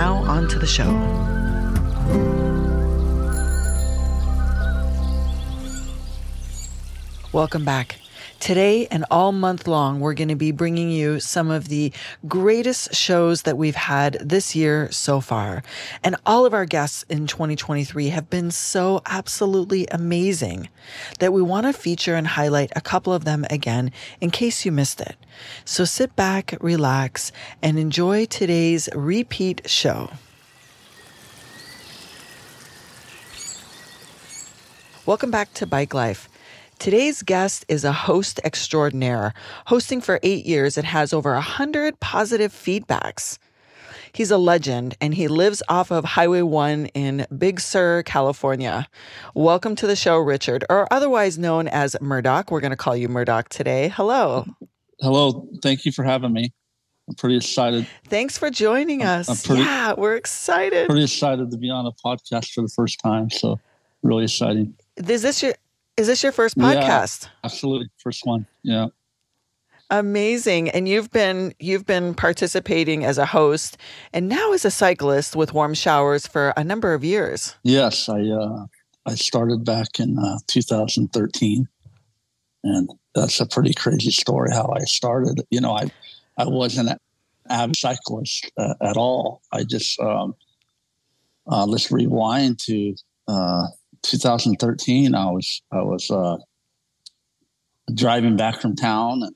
Now, on to the show. Welcome back. Today and all month long, we're going to be bringing you some of the greatest shows that we've had this year so far. And all of our guests in 2023 have been so absolutely amazing that we want to feature and highlight a couple of them again in case you missed it. So sit back, relax, and enjoy today's repeat show. Welcome back to Bike Life. Today's guest is a host extraordinaire, hosting for eight years and has over a hundred positive feedbacks. He's a legend and he lives off of Highway 1 in Big Sur, California. Welcome to the show, Richard, or otherwise known as Murdock. We're going to call you Murdock today. Hello. Hello. Thank you for having me. I'm pretty excited. Thanks for joining us. I'm pretty, yeah, we're excited. Pretty excited to be on a podcast for the first time. So, really exciting. Is this your is this your first podcast? Yeah, absolutely, first one. Yeah. Amazing. And you've been you've been participating as a host and now as a cyclist with Warm Showers for a number of years. Yes, I uh, I started back in uh, 2013, and that's a pretty crazy story how I started. You know, I I wasn't an avid cyclist uh, at all. I just um, uh, let's rewind to uh, 2013, I was I was uh, driving back from town, and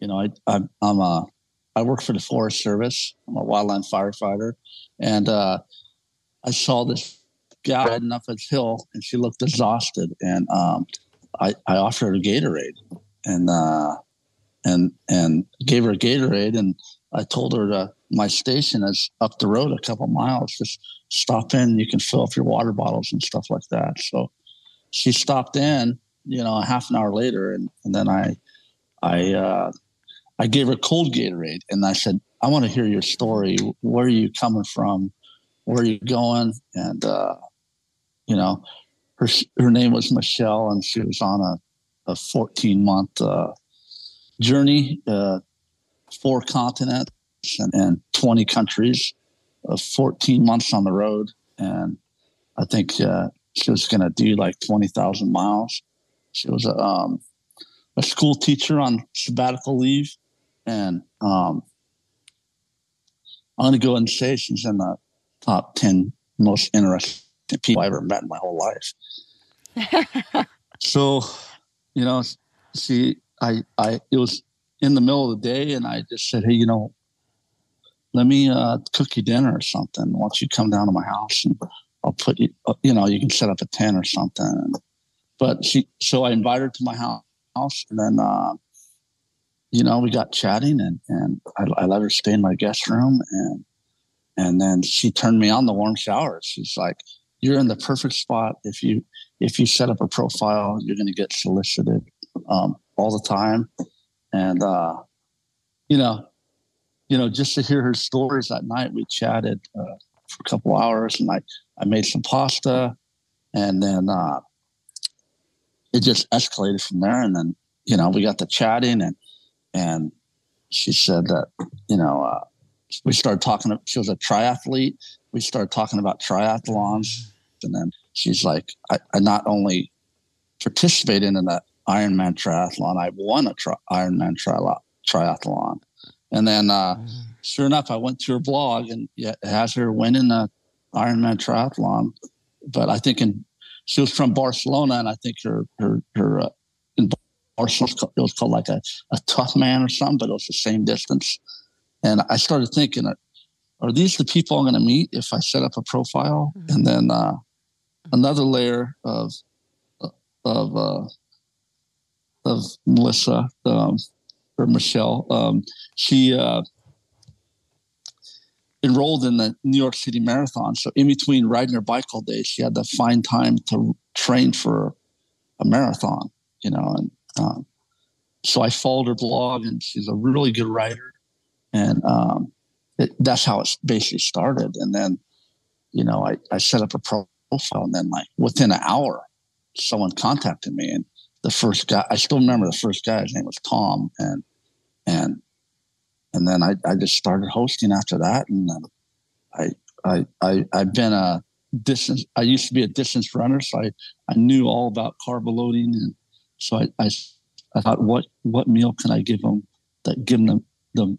you know I, I am a I work for the Forest Service. I'm a wildland firefighter, and uh, I saw this gal heading up a hill, and she looked exhausted, and um, I I offered her a Gatorade, and uh, and and gave her a Gatorade, and I told her to my station is up the road a couple miles. Just stop in. You can fill up your water bottles and stuff like that. So she stopped in, you know, a half an hour later, and, and then I, I, uh, I gave her cold Gatorade, and I said, "I want to hear your story. Where are you coming from? Where are you going?" And uh, you know, her her name was Michelle, and she was on a a 14 month uh, journey, uh, four continents and, and 20 countries, uh, 14 months on the road. And I think uh, she was going to do like 20,000 miles. She was a, um, a school teacher on sabbatical leave. And um, I'm going to go and say she's in the top 10 most interesting people I ever met in my whole life. so, you know, she, I, I, it was in the middle of the day and I just said, Hey, you know, let me uh, cook you dinner or something. Why don't you come down to my house and I'll put you, uh, you know, you can set up a tent or something. But she, so I invited her to my house and then, uh, you know, we got chatting and, and I, I let her stay in my guest room and, and then she turned me on the warm showers. She's like, you're in the perfect spot. If you, if you set up a profile, you're going to get solicited, um, all the time. And, uh, you know, you know, just to hear her stories that night, we chatted uh, for a couple hours, and I I made some pasta, and then uh, it just escalated from there. And then you know we got to chatting, and and she said that you know uh, we started talking. She was a triathlete. We started talking about triathlons, and then she's like, I, I not only participated in that Ironman triathlon, I won a tri- Ironman tri- triathlon. And then, uh, mm-hmm. sure enough, I went to her blog and it has her winning the Ironman triathlon. But I think in she was from Barcelona, and I think her her her uh, in Barcelona it was called like a, a tough man or something, but it was the same distance. And I started thinking, are these the people I'm going to meet if I set up a profile? Mm-hmm. And then uh, another layer of of uh, of Melissa. Um, or Michelle. Um, she uh, enrolled in the New York City Marathon. So in between riding her bike all day, she had to find time to train for a marathon, you know. And um, so I followed her blog, and she's a really good writer. And um, it, that's how it basically started. And then, you know, I, I set up a profile, and then like within an hour, someone contacted me, and the first guy, I still remember the first guy. His name was Tom, and and and then I, I just started hosting after that, and I I I I've been a distance. I used to be a distance runner, so I I knew all about carb loading, and so I I, I thought what what meal can I give them that give them the,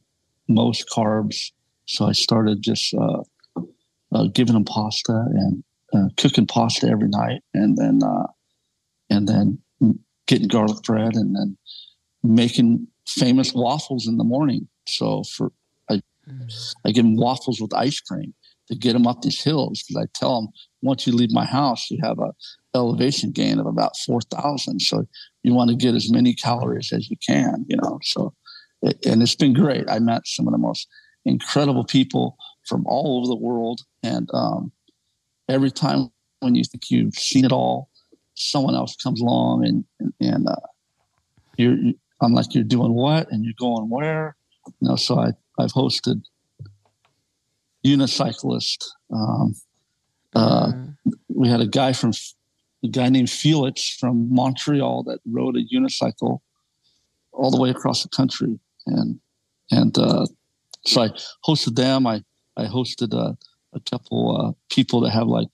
most carbs. So I started just uh, uh, giving them pasta and uh, cooking pasta every night, and then uh, and then getting garlic bread, and then making famous waffles in the morning. So for I, mm. I give them waffles with ice cream to get them up these hills because I tell them once you leave my house, you have a elevation gain of about four thousand. So you want to get as many calories as you can, you know. So and it's been great. I met some of the most incredible people from all over the world, and um, every time when you think you've seen it all, someone else comes along and and, and uh, you're I'm like, you're doing what? And you're going where? You know, so I, I've hosted unicyclist. Um, uh, mm. We had a guy from a guy named Felix from Montreal that rode a unicycle all the way across the country, and and uh, so I hosted them. I I hosted a, a couple uh, people that have like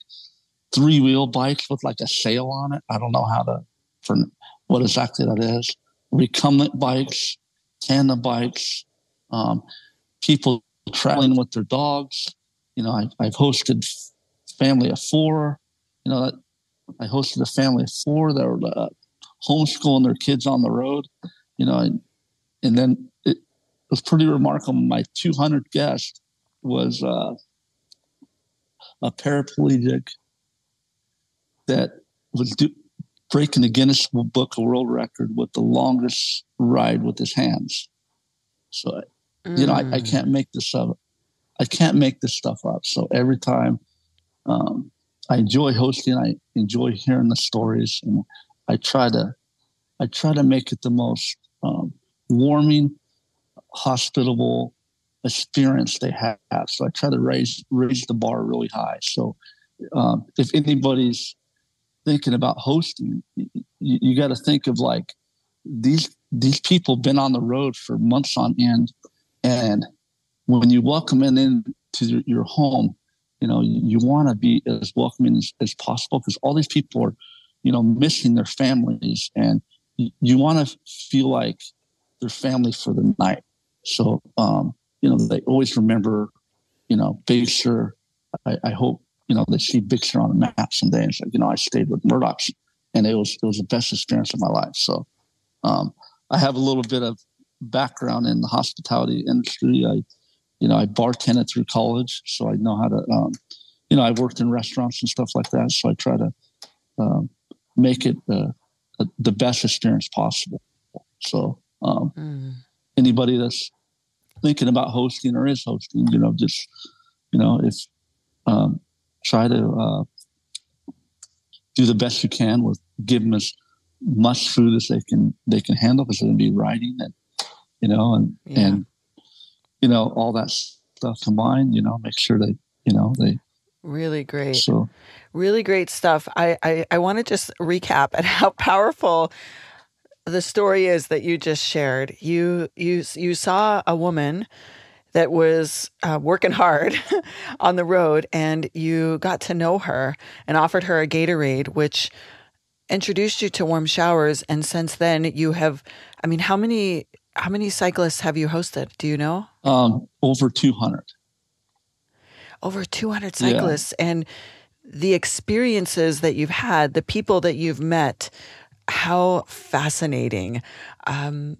three wheel bikes with like a sail on it. I don't know how to for what exactly that is recumbent bikes, tandem bikes, um, people traveling with their dogs. You know, I, I've hosted family of four. You know, I hosted a family of four that were uh, homeschooling their kids on the road. You know, and, and then it was pretty remarkable. My 200 guest was uh, a paraplegic that was do, breaking the Guinness Book of World Record with the longest ride with his hands. So, mm. you know, I, I, mm. can't make this up. I can't make this stuff up. So every time um, I enjoy hosting, I enjoy hearing the stories, and I try to, I try to make it the most um, warming, hospitable experience they have. So I try to raise raise the bar really high. So um, if anybody's thinking about hosting, you, you got to think of like these these people been on the road for months on end, and when you welcome them into your home, you know you, want to be as welcoming as, as possible because all these people are, you know, missing their families, and you, you want to feel like their family for the night. So, um, you know, they always remember, you know, Big Sur. I, I hope you know, they see Sur on the map someday. And like, you know, I stayed with Murdock's and it was, it was the best experience of my life. So, um, I have a little bit of background in the hospitality industry. I, you know, I bartended through college, so I know how to, um, you know, I worked in restaurants and stuff like that. So I try to um, make it uh, the best experience possible. So um, mm. anybody that's thinking about hosting or is hosting, you know, just you know, if um, try to uh, do the best you can with give them as much food as they can they can handle because they're going to be riding and you know and yeah. and you know all that stuff combined you know make sure they you know they really great. So really great stuff. I i, I want to just recap at how powerful the story is that you just shared. You you you saw a woman that was uh, working hard on the road, and you got to know her and offered her a Gatorade, which introduced you to warm showers. And since then, you have, I mean, how many how many cyclists have you hosted? Do you know? Um, over two hundred. Over two hundred cyclists, yeah. and the experiences that you've had, the people that you've met. How fascinating! Um,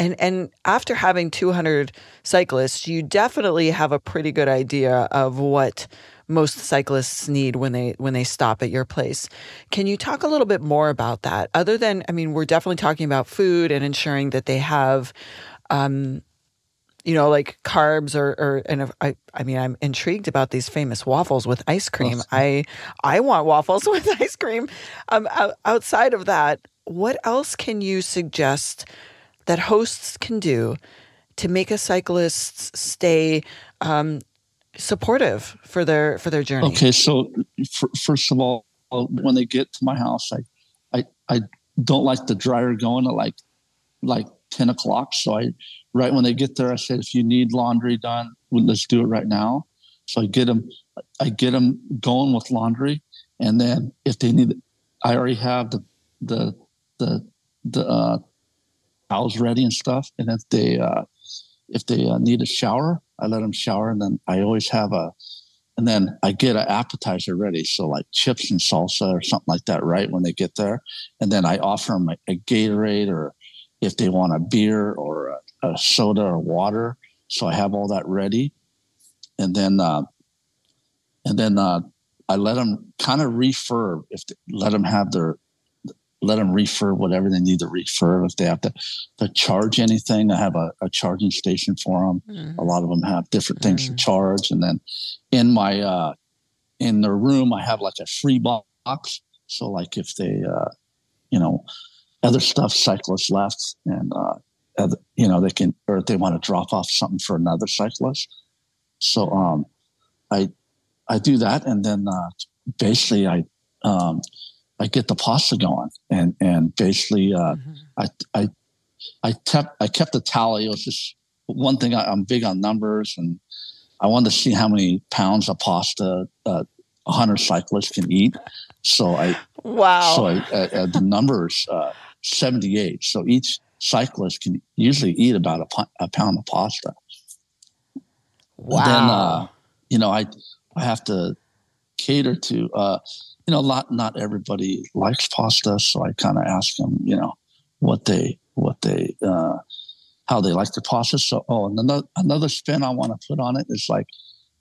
and and after having 200 cyclists, you definitely have a pretty good idea of what most cyclists need when they when they stop at your place. Can you talk a little bit more about that? Other than I mean, we're definitely talking about food and ensuring that they have um, you know, like carbs or, or and if I, I mean, I'm intrigued about these famous waffles with ice cream. I, I want waffles with ice cream. Um, outside of that, what else can you suggest that hosts can do to make a cyclist stay um, supportive for their for their journey? Okay, so for, first of all, when they get to my house, I, I, I don't like the dryer going at like like 10 o'clock. So I, right when they get there, I said, if you need laundry done, let's do it right now. So I get them, I get them going with laundry. And then if they need, I already have the, the, the, the, uh, towels ready and stuff. And if they, uh, if they uh, need a shower, I let them shower. And then I always have a, and then I get an appetizer ready. So like chips and salsa or something like that, right when they get there. And then I offer them a, a Gatorade or if they want a beer or a, a, soda or water. So I have all that ready, and then uh, and then uh, I let them kind of refurb if they, let them have their let them refurb whatever they need to refurb. If they have to, to charge anything, I have a, a charging station for them. Mm. A lot of them have different things mm. to charge, and then in my uh, in their room, I have like a free box. So like if they, uh, you know, other stuff cyclists left and uh, other, you know they can or they want to drop off something for another cyclist so um, i i do that and then uh, basically i um, i get the pasta going and and basically uh, mm-hmm. i i i kept i kept a tally it was just one thing I, am big on numbers and i wanted to see how many pounds of pasta uh, 100 cyclists can eat so i wow so I, uh, uh, the numbers uh, 78. So each cyclist can usually eat about a, a pound of pasta. Wow. then, uh, you know, I, I have to cater to, uh, you know, lot, not everybody likes pasta. So I kind of ask them, you know, what they, what they, uh, how they like their pasta. So, oh, and another, another spin I want to put on it is like,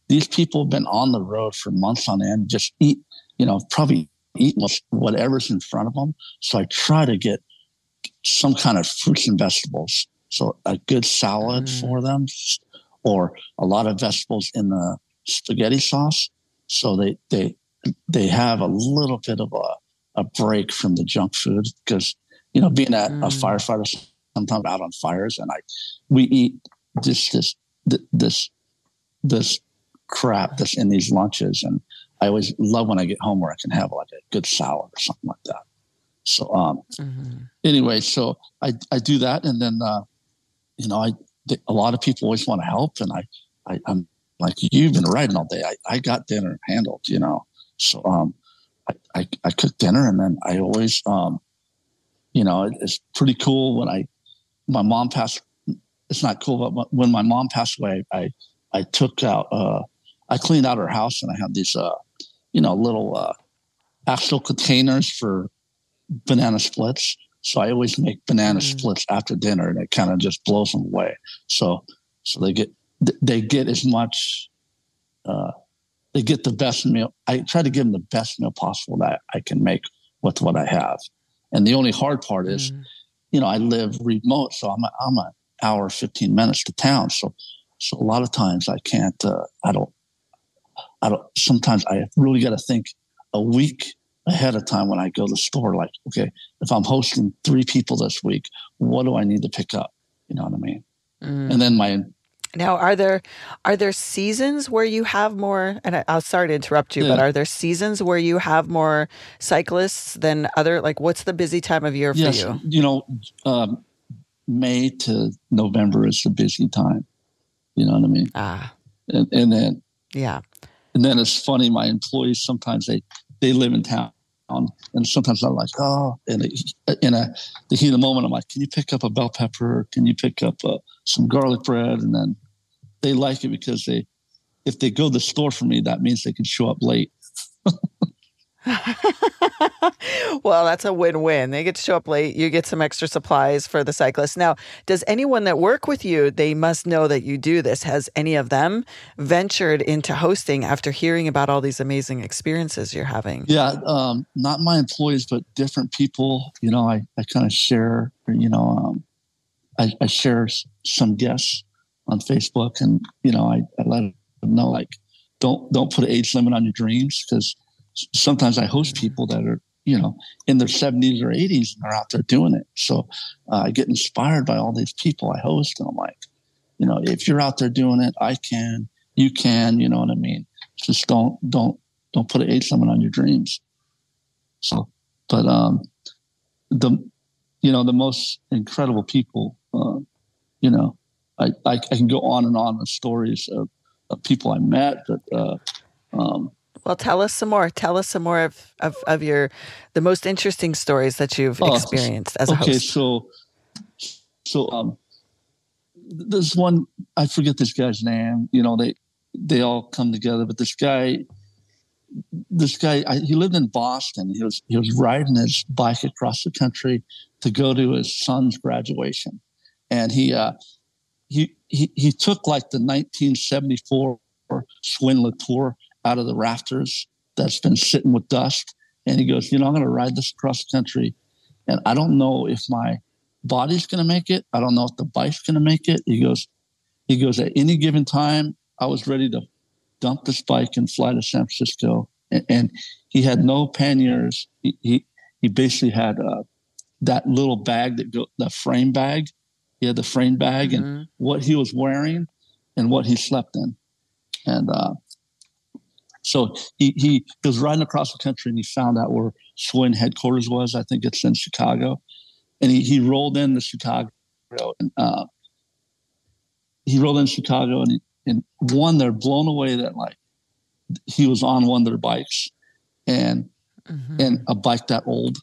these people have been on the road for months on end, just eat, you know, probably eat whatever's in front of them. So I try to get some kind of fruits and vegetables. So a good salad mm. for them, or a lot of vegetables in the spaghetti sauce. So they they they have a little bit of a, a break from the junk food because you know being a, mm. a firefighter sometimes out on fires and I we eat this this this this crap that's in these lunches and I always love when I get home where I can have like a good salad or something like that. So um, mm-hmm. anyway, so I I do that, and then uh, you know I a lot of people always want to help, and I, I am like you've been riding all day. I, I got dinner handled, you know. So um, I, I, I cook dinner, and then I always um, you know, it's pretty cool when I my mom passed. It's not cool, but when my mom passed away, I I took out uh, I cleaned out her house, and I had these uh, you know little uh, actual containers for banana splits. So I always make banana mm. splits after dinner, and it kind of just blows them away. So so they get they get as much. Uh, they get the best meal. I try to give them the best meal possible that I can make with what I have. And the only hard part is, mm. you know, I live remote, so I'm a, I'm an hour, fifteen minutes to town. So so a lot of times I can't. Uh, I don't. I don't. Sometimes I really got to think a week ahead of time when I go to the store, like, okay, if I'm hosting three people this week, what do I need to pick up? You know what I mean? Mm. And then my now, are there are there seasons where you have more? And I, will sorry to interrupt you, yeah. but are there seasons where you have more cyclists than other? Like, what's the busy time of year for you? You know, um, May to November is the busy time. You know what I mean? Ah, and, and then yeah, and then it's funny. My employees sometimes they they live in town. And sometimes I'm like, oh, in a, in a the heat of the moment, I'm like, can you pick up a bell pepper? Can you pick up uh, some garlic bread? And then they like it because they, if they go to the store for me, that means they can show up late. well, that's a win-win. They get to show up late. You get some extra supplies for the cyclist. Now, does anyone that work with you, they must know that you do this. Has any of them ventured into hosting after hearing about all these amazing experiences you're having? Yeah, um, not my employees, but different people. You know, I, I kind of share, you know, um, I, I, share some guests on Facebook, and you know, I, I let them know like, don't don't put an age limit on your dreams because sometimes I host people that are you know in their 70s or 80s and they're out there doing it. So uh, I get inspired by all these people I host, and I'm like, you know, if you're out there doing it, I can, you can, you know what I mean. Just don't don't don't put an age limit on your dreams. So, but um, the you know the most incredible people, uh, you know, I, I, I can go on and on with stories of, of people I met, but uh, um, well, tell us some more. Tell us some more of, of, of your the most interesting stories that you've oh, experienced as a okay, host. Okay, so so um, this one I forget this guy's name. You know, they they all come together, but this guy, this guy, I, he lived in Boston. He was he was riding his bike across the country to go to his son's graduation, and he uh, he he he took like the 1974 Schwinn Le Tour out of the rafters that's been sitting with dust. And he goes, You know, I'm going to ride this across country. And I don't know if my body's going to make it. I don't know if the bike's going to make it. He goes, he goes, at any given time, I was ready to dump this bike and fly to San Francisco. And, and he had no panniers. He, he, he basically had uh, that little bag that go, the frame bag. He had the frame bag mm-hmm. and what he was wearing and what he slept in. And uh, so he, he was riding across the country and he found out where Schwinn headquarters was. I think it's in Chicago. And he, he rolled into Chicago and uh, he rolled in Chicago and, he, and one, they're blown away that like he was on one of their bikes and mm-hmm. and a bike that old.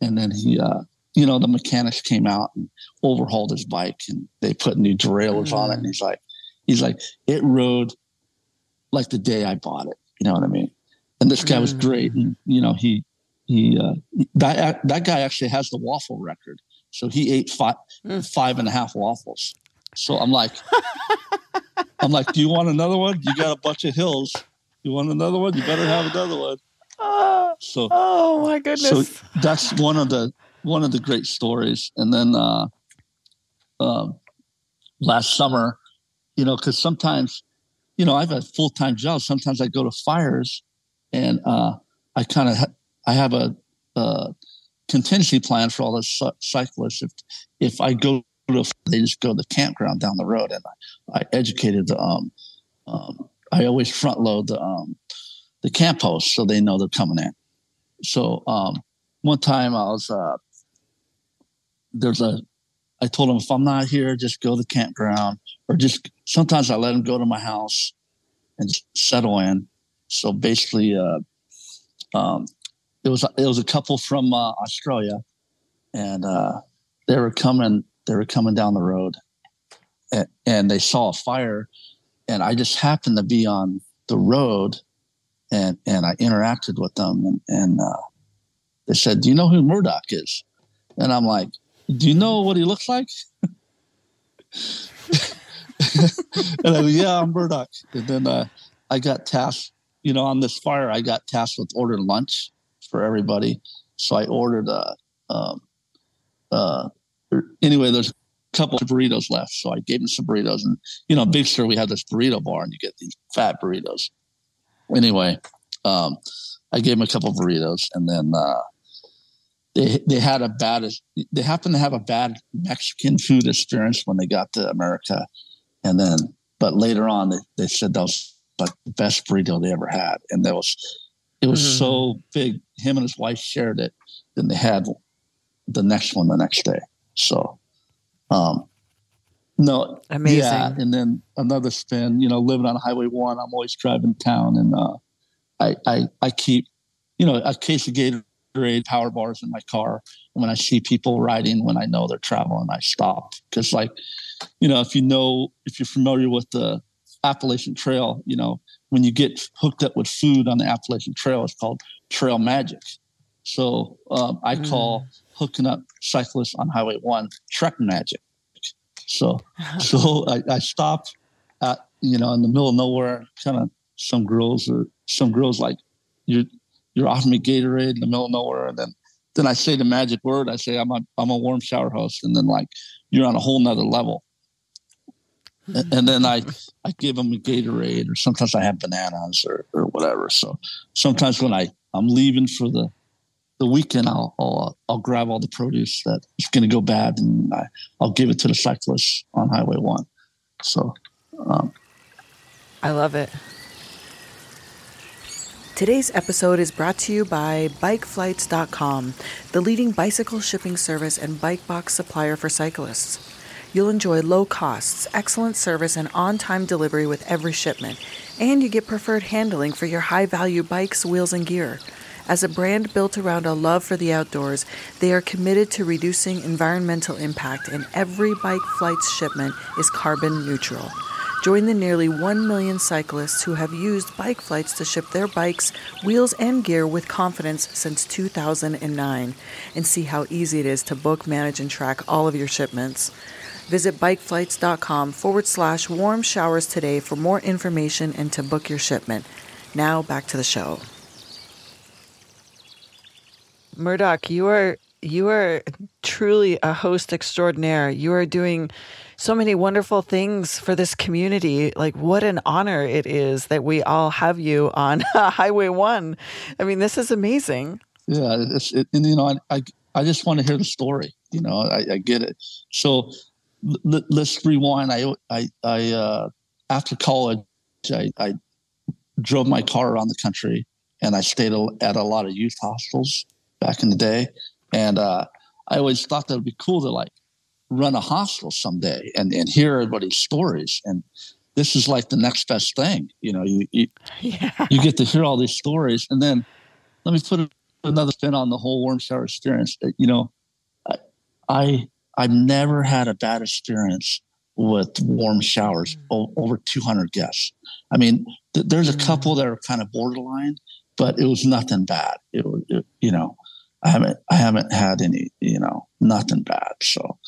And then he, uh, you know, the mechanics came out and overhauled his bike and they put new derailleurs mm-hmm. on it. And he's like, he's like, it rode like the day I bought it. You know what I mean? And this guy was mm. great. And, you know, he, he, uh, that, that guy actually has the waffle record. So he ate five, mm. five and a half waffles. So I'm like, I'm like, do you want another one? You got a bunch of hills. You want another one? You better have another one. so, oh my goodness. So that's one of the, one of the great stories. And then, uh, um, last summer, you know, cause sometimes you know, I have a full time job. Sometimes I go to fires, and uh, I kind of ha- I have a, a, contingency plan for all the cyclists. If if I go to, a, they just go to the campground down the road, and I, I educated the. Um, um, I always front load the um, the camp hosts so they know they're coming in. So um, one time I was uh, there's a I told him if I'm not here, just go to the campground or just sometimes I let him go to my house and settle in. So basically, uh, um, it was it was a couple from uh, Australia, and uh, they were coming they were coming down the road, and, and, they saw a fire, and I just happened to be on the road, and and I interacted with them, and, and uh, they said, "Do you know who Murdock is?" And I'm like, do you know what he looks like? and I go, yeah, I'm Murdock. And then uh, I got tasked, you know, on this fire, I got tasked with ordering lunch for everybody. So I ordered, uh, um, uh, anyway, there's a couple of burritos left. So I gave him some burritos. And, you know, Big Sur, we have this burrito bar and you get these fat burritos. Anyway, um, I gave him a couple of burritos and then, uh, they they had a bad they happened to have a bad Mexican food experience when they got to America, and then but later on they, they said that was like the best burrito they ever had, and that was it was mm-hmm. so big. Him and his wife shared it. Then they had the next one the next day. So, um, no, amazing. Yeah, and then another spin. You know, living on Highway One, I'm always driving town, and uh, I I I keep you know a case of Gator Gatorade power bars in my car. And when I see people riding, when I know they're traveling, I stop. Because, like, you know, if you know, if you're familiar with the Appalachian Trail, you know, when you get hooked up with food on the Appalachian Trail, it's called trail magic. So um, I mm. call hooking up cyclists on Highway One trek magic. So, so I, I stopped at you know in the middle of nowhere, kind of some girls or some girls like you you're offering me Gatorade in the middle of nowhere, and then then I say the magic word. I say I'm a I'm a warm shower host, and then like you're on a whole nother level. Mm-hmm. and then I mm-hmm. I give them a Gatorade, or sometimes I have bananas or or whatever. So sometimes when I I'm leaving for the the weekend, I'll I'll, uh, I'll grab all the produce that is going to go bad, and I, I'll give it to the cyclists on Highway One. So, um, I love it. Today's episode is brought to you by BikeFlights.com, the leading bicycle shipping service and bike box supplier for cyclists. You'll enjoy low costs, excellent service, and on time delivery with every shipment, and you get preferred handling for your high value bikes, wheels, and gear. As a brand built around a love for the outdoors, they are committed to reducing environmental impact, and every Bike Flights shipment is carbon neutral. Join the nearly 1 million cyclists who have used bike flights to ship their bikes, wheels, and gear with confidence since 2009 and see how easy it is to book, manage, and track all of your shipments. Visit bikeflights.com forward slash warm showers today for more information and to book your shipment. Now back to the show. Murdock, you are you are truly a host extraordinaire. You are doing so many wonderful things for this community. Like, what an honor it is that we all have you on Highway One. I mean, this is amazing. Yeah, it, and you know, I, I, I just want to hear the story. You know, I, I get it. So l- let's rewind. I, I, I uh, after college, I, I drove my car around the country, and I stayed at a lot of youth hostels back in the day. And uh, I always thought that would be cool to like run a hostel someday and, and hear everybody's stories. And this is like the next best thing. You know, you you, yeah. you get to hear all these stories. And then let me put another spin on the whole warm shower experience. Uh, you know, I, I I've never had a bad experience with warm showers mm. over 200 guests. I mean, th- there's a couple mm. that are kind of borderline, but it was nothing bad. It it, you know, I haven't, I haven't had any, you know, nothing bad. So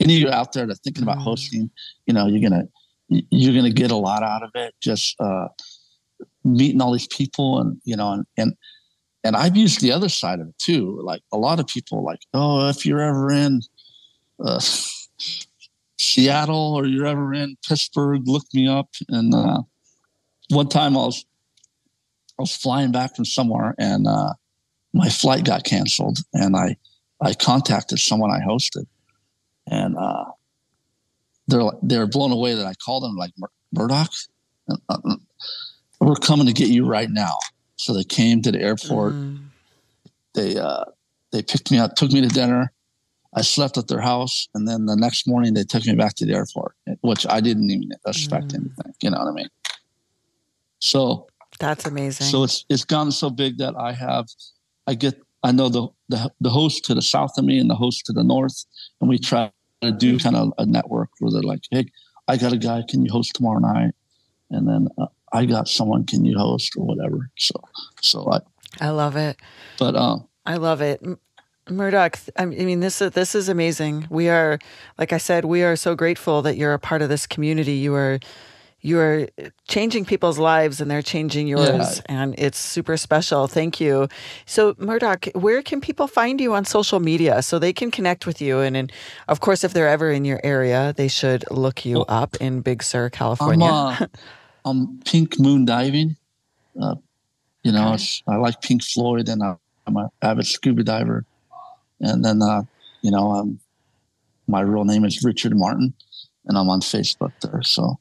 any of you out there that are thinking about mm. hosting, you know, you're gonna you're gonna get a lot out of it. Just uh, meeting all these people, and you know, and and and I've used the other side of it too. Like a lot of people, like, oh, if you're ever in uh, Seattle or you're ever in Pittsburgh, look me up. And uh, one time I was I was flying back from somewhere, and uh, my flight got canceled, and I I contacted someone I hosted and uh, they're they're blown away that I called them like Murdock. Uh, uh, we're coming to get you right now. So they came to the airport. Mm. They uh, they picked me up, took me to dinner. I slept at their house, and then the next morning they took me back to the airport, which I didn't even expect mm. anything. You know what I mean? So that's amazing. So it's it's gotten so big that I have I get I know the the, the host to the south of me and the host to the north, and we try to do kind of a network where they're like, "Hey, I got a guy. Can you host tomorrow night?" And then uh, I got someone. Can you host or whatever? So, so I. I love it. But um, I love it. Murdock, I mean, this is this is amazing. We are, like I said, we are so grateful that you're a part of this community. You are you're changing people's lives and they're changing yours yeah. and it's super special. Thank you. So murdock where can people find you on social media so they can connect with you? And, and of course if they're ever in your area they should look you well, up in big sur california. I'm, uh, I'm pink moon diving. Uh, you know okay. i like pink floyd and uh, i'm an avid scuba diver. And then uh, you know um, my real name is richard martin and i'm on facebook there so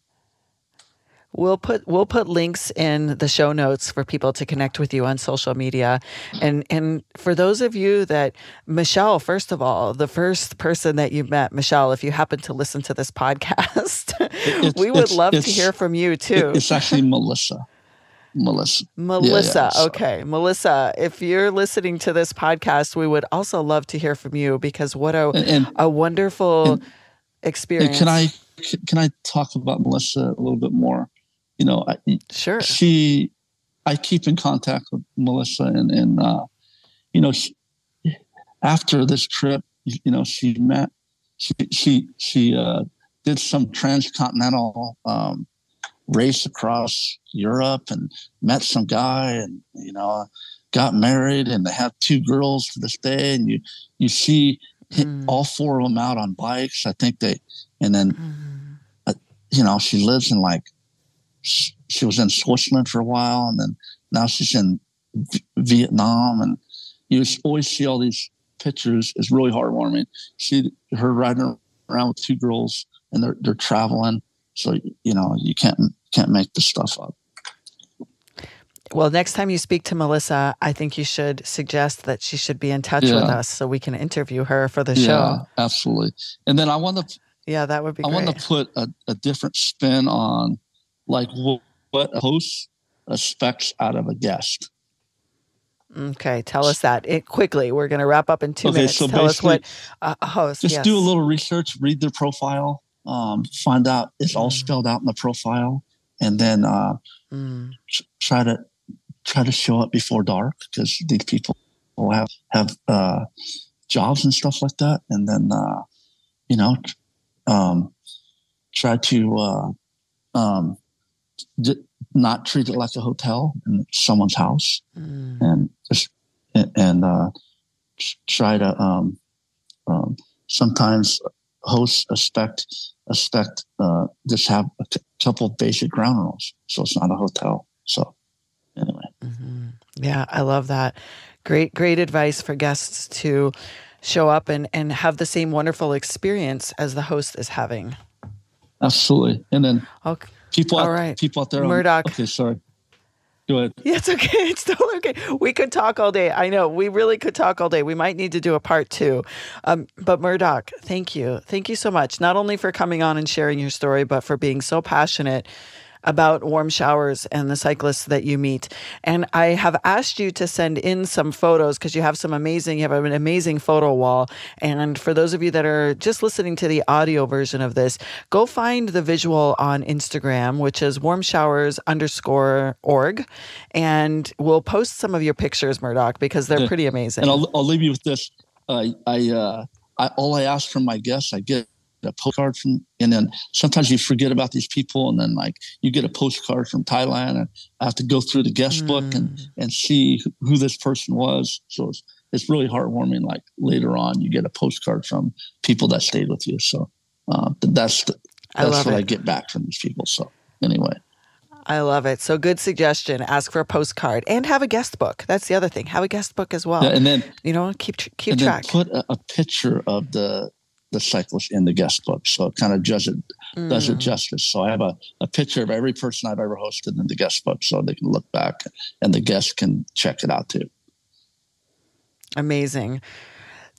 We'll put we'll put links in the show notes for people to connect with you on social media. And and for those of you that Michelle, first of all, the first person that you met, Michelle, if you happen to listen to this podcast, it's, we would love to hear from you too. It's actually Melissa. Melissa. Melissa. Yeah, yeah, okay. Melissa, if you're listening to this podcast, we would also love to hear from you because what a and, and, a wonderful and, experience. can I can I talk about Melissa a little bit more? You know, I, sure. She, I keep in contact with Melissa, and and uh, you know, she, after this trip, you know, she met, she she she uh, did some transcontinental um, race across Europe and met some guy, and you know, got married, and they have two girls to this day, and you you see mm. all four of them out on bikes. I think they, and then. Mm you know, she lives in like, she was in Switzerland for a while and then now she's in v- Vietnam. And you always see all these pictures. It's really heartwarming. See her riding around with two girls and they're, they're traveling. So, you know, you can't, can't make this stuff up. Well, next time you speak to Melissa, I think you should suggest that she should be in touch yeah. with us so we can interview her for the yeah, show. Absolutely. And then I want to yeah, that would be. I great. want to put a, a, different spin on, like what, a host expects out of a guest. Okay, tell us that it quickly. We're going to wrap up in two okay, minutes. So tell us what a host. Just yes. do a little research, read their profile, um, find out it's all mm. spelled out in the profile, and then uh, mm. try to try to show up before dark because these people will have have uh, jobs and stuff like that, and then uh, you know um, try to uh, um, not treat it like a hotel and someone's house, mm. and just and uh, try to um, um, sometimes hosts expect expect uh, just have a c- couple basic ground rules, so it's not a hotel. So anyway, mm-hmm. yeah, I love that. Great, great advice for guests to show up and, and have the same wonderful experience as the host is having. Absolutely. And then okay. People, All right. people out there. Murdock. On, okay, sorry. Go ahead. Yeah, it's okay. It's still okay. We could talk all day. I know we really could talk all day. We might need to do a part two. Um, but Murdock, thank you. Thank you so much, not only for coming on and sharing your story, but for being so passionate about warm showers and the cyclists that you meet. And I have asked you to send in some photos because you have some amazing, you have an amazing photo wall. And for those of you that are just listening to the audio version of this, go find the visual on Instagram, which is warm showers underscore org. And we'll post some of your pictures, Murdock, because they're yeah. pretty amazing. And I'll, I'll leave you with this. Uh, I, uh, I, all I ask from my guests, I get a postcard from, and then sometimes you forget about these people, and then like you get a postcard from Thailand, and I have to go through the guest mm. book and and see who this person was. So it's it's really heartwarming. Like later on, you get a postcard from people that stayed with you. So uh, that's the, that's I what it. I get back from these people. So anyway. I love it. So good suggestion. Ask for a postcard and have a guest book. That's the other thing. Have a guest book as well. Yeah, and then you know keep keep track. put a, a, picture of the the cyclist in the guest book. So it kind of does it mm. does it justice. So I have a, a picture of every person I've ever hosted in the guest book so they can look back and the guests can check it out too. Amazing.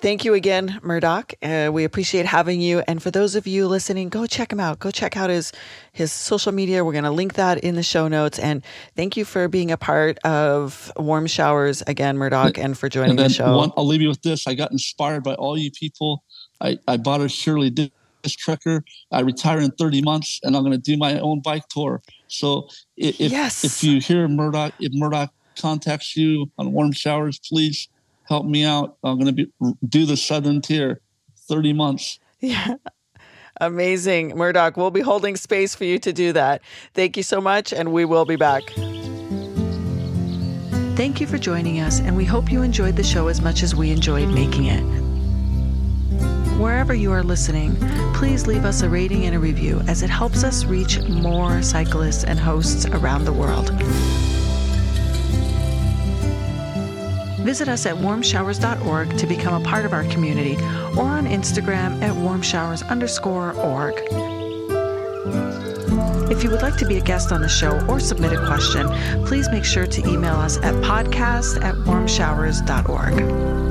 Thank you again, Murdock. Uh, we appreciate having you. And for those of you listening, go check him out. Go check out his his social media. We're going to link that in the show notes. And thank you for being a part of Warm Showers again, Murdock, and for joining the show. One, I'll leave you with this. I got inspired by all you people I, I bought a Surly Disc Trucker. I retire in 30 months and I'm going to do my own bike tour. So if, yes. if you hear Murdock, if Murdock contacts you on warm showers, please help me out. I'm going to be, do the Southern Tier 30 months. Yeah. Amazing. Murdock, we'll be holding space for you to do that. Thank you so much, and we will be back. Thank you for joining us, and we hope you enjoyed the show as much as we enjoyed making it. Wherever you are listening, please leave us a rating and a review as it helps us reach more cyclists and hosts around the world. Visit us at warmshowers.org to become a part of our community or on Instagram at warmshowers underscore org. If you would like to be a guest on the show or submit a question, please make sure to email us at podcast at warmshowers.org.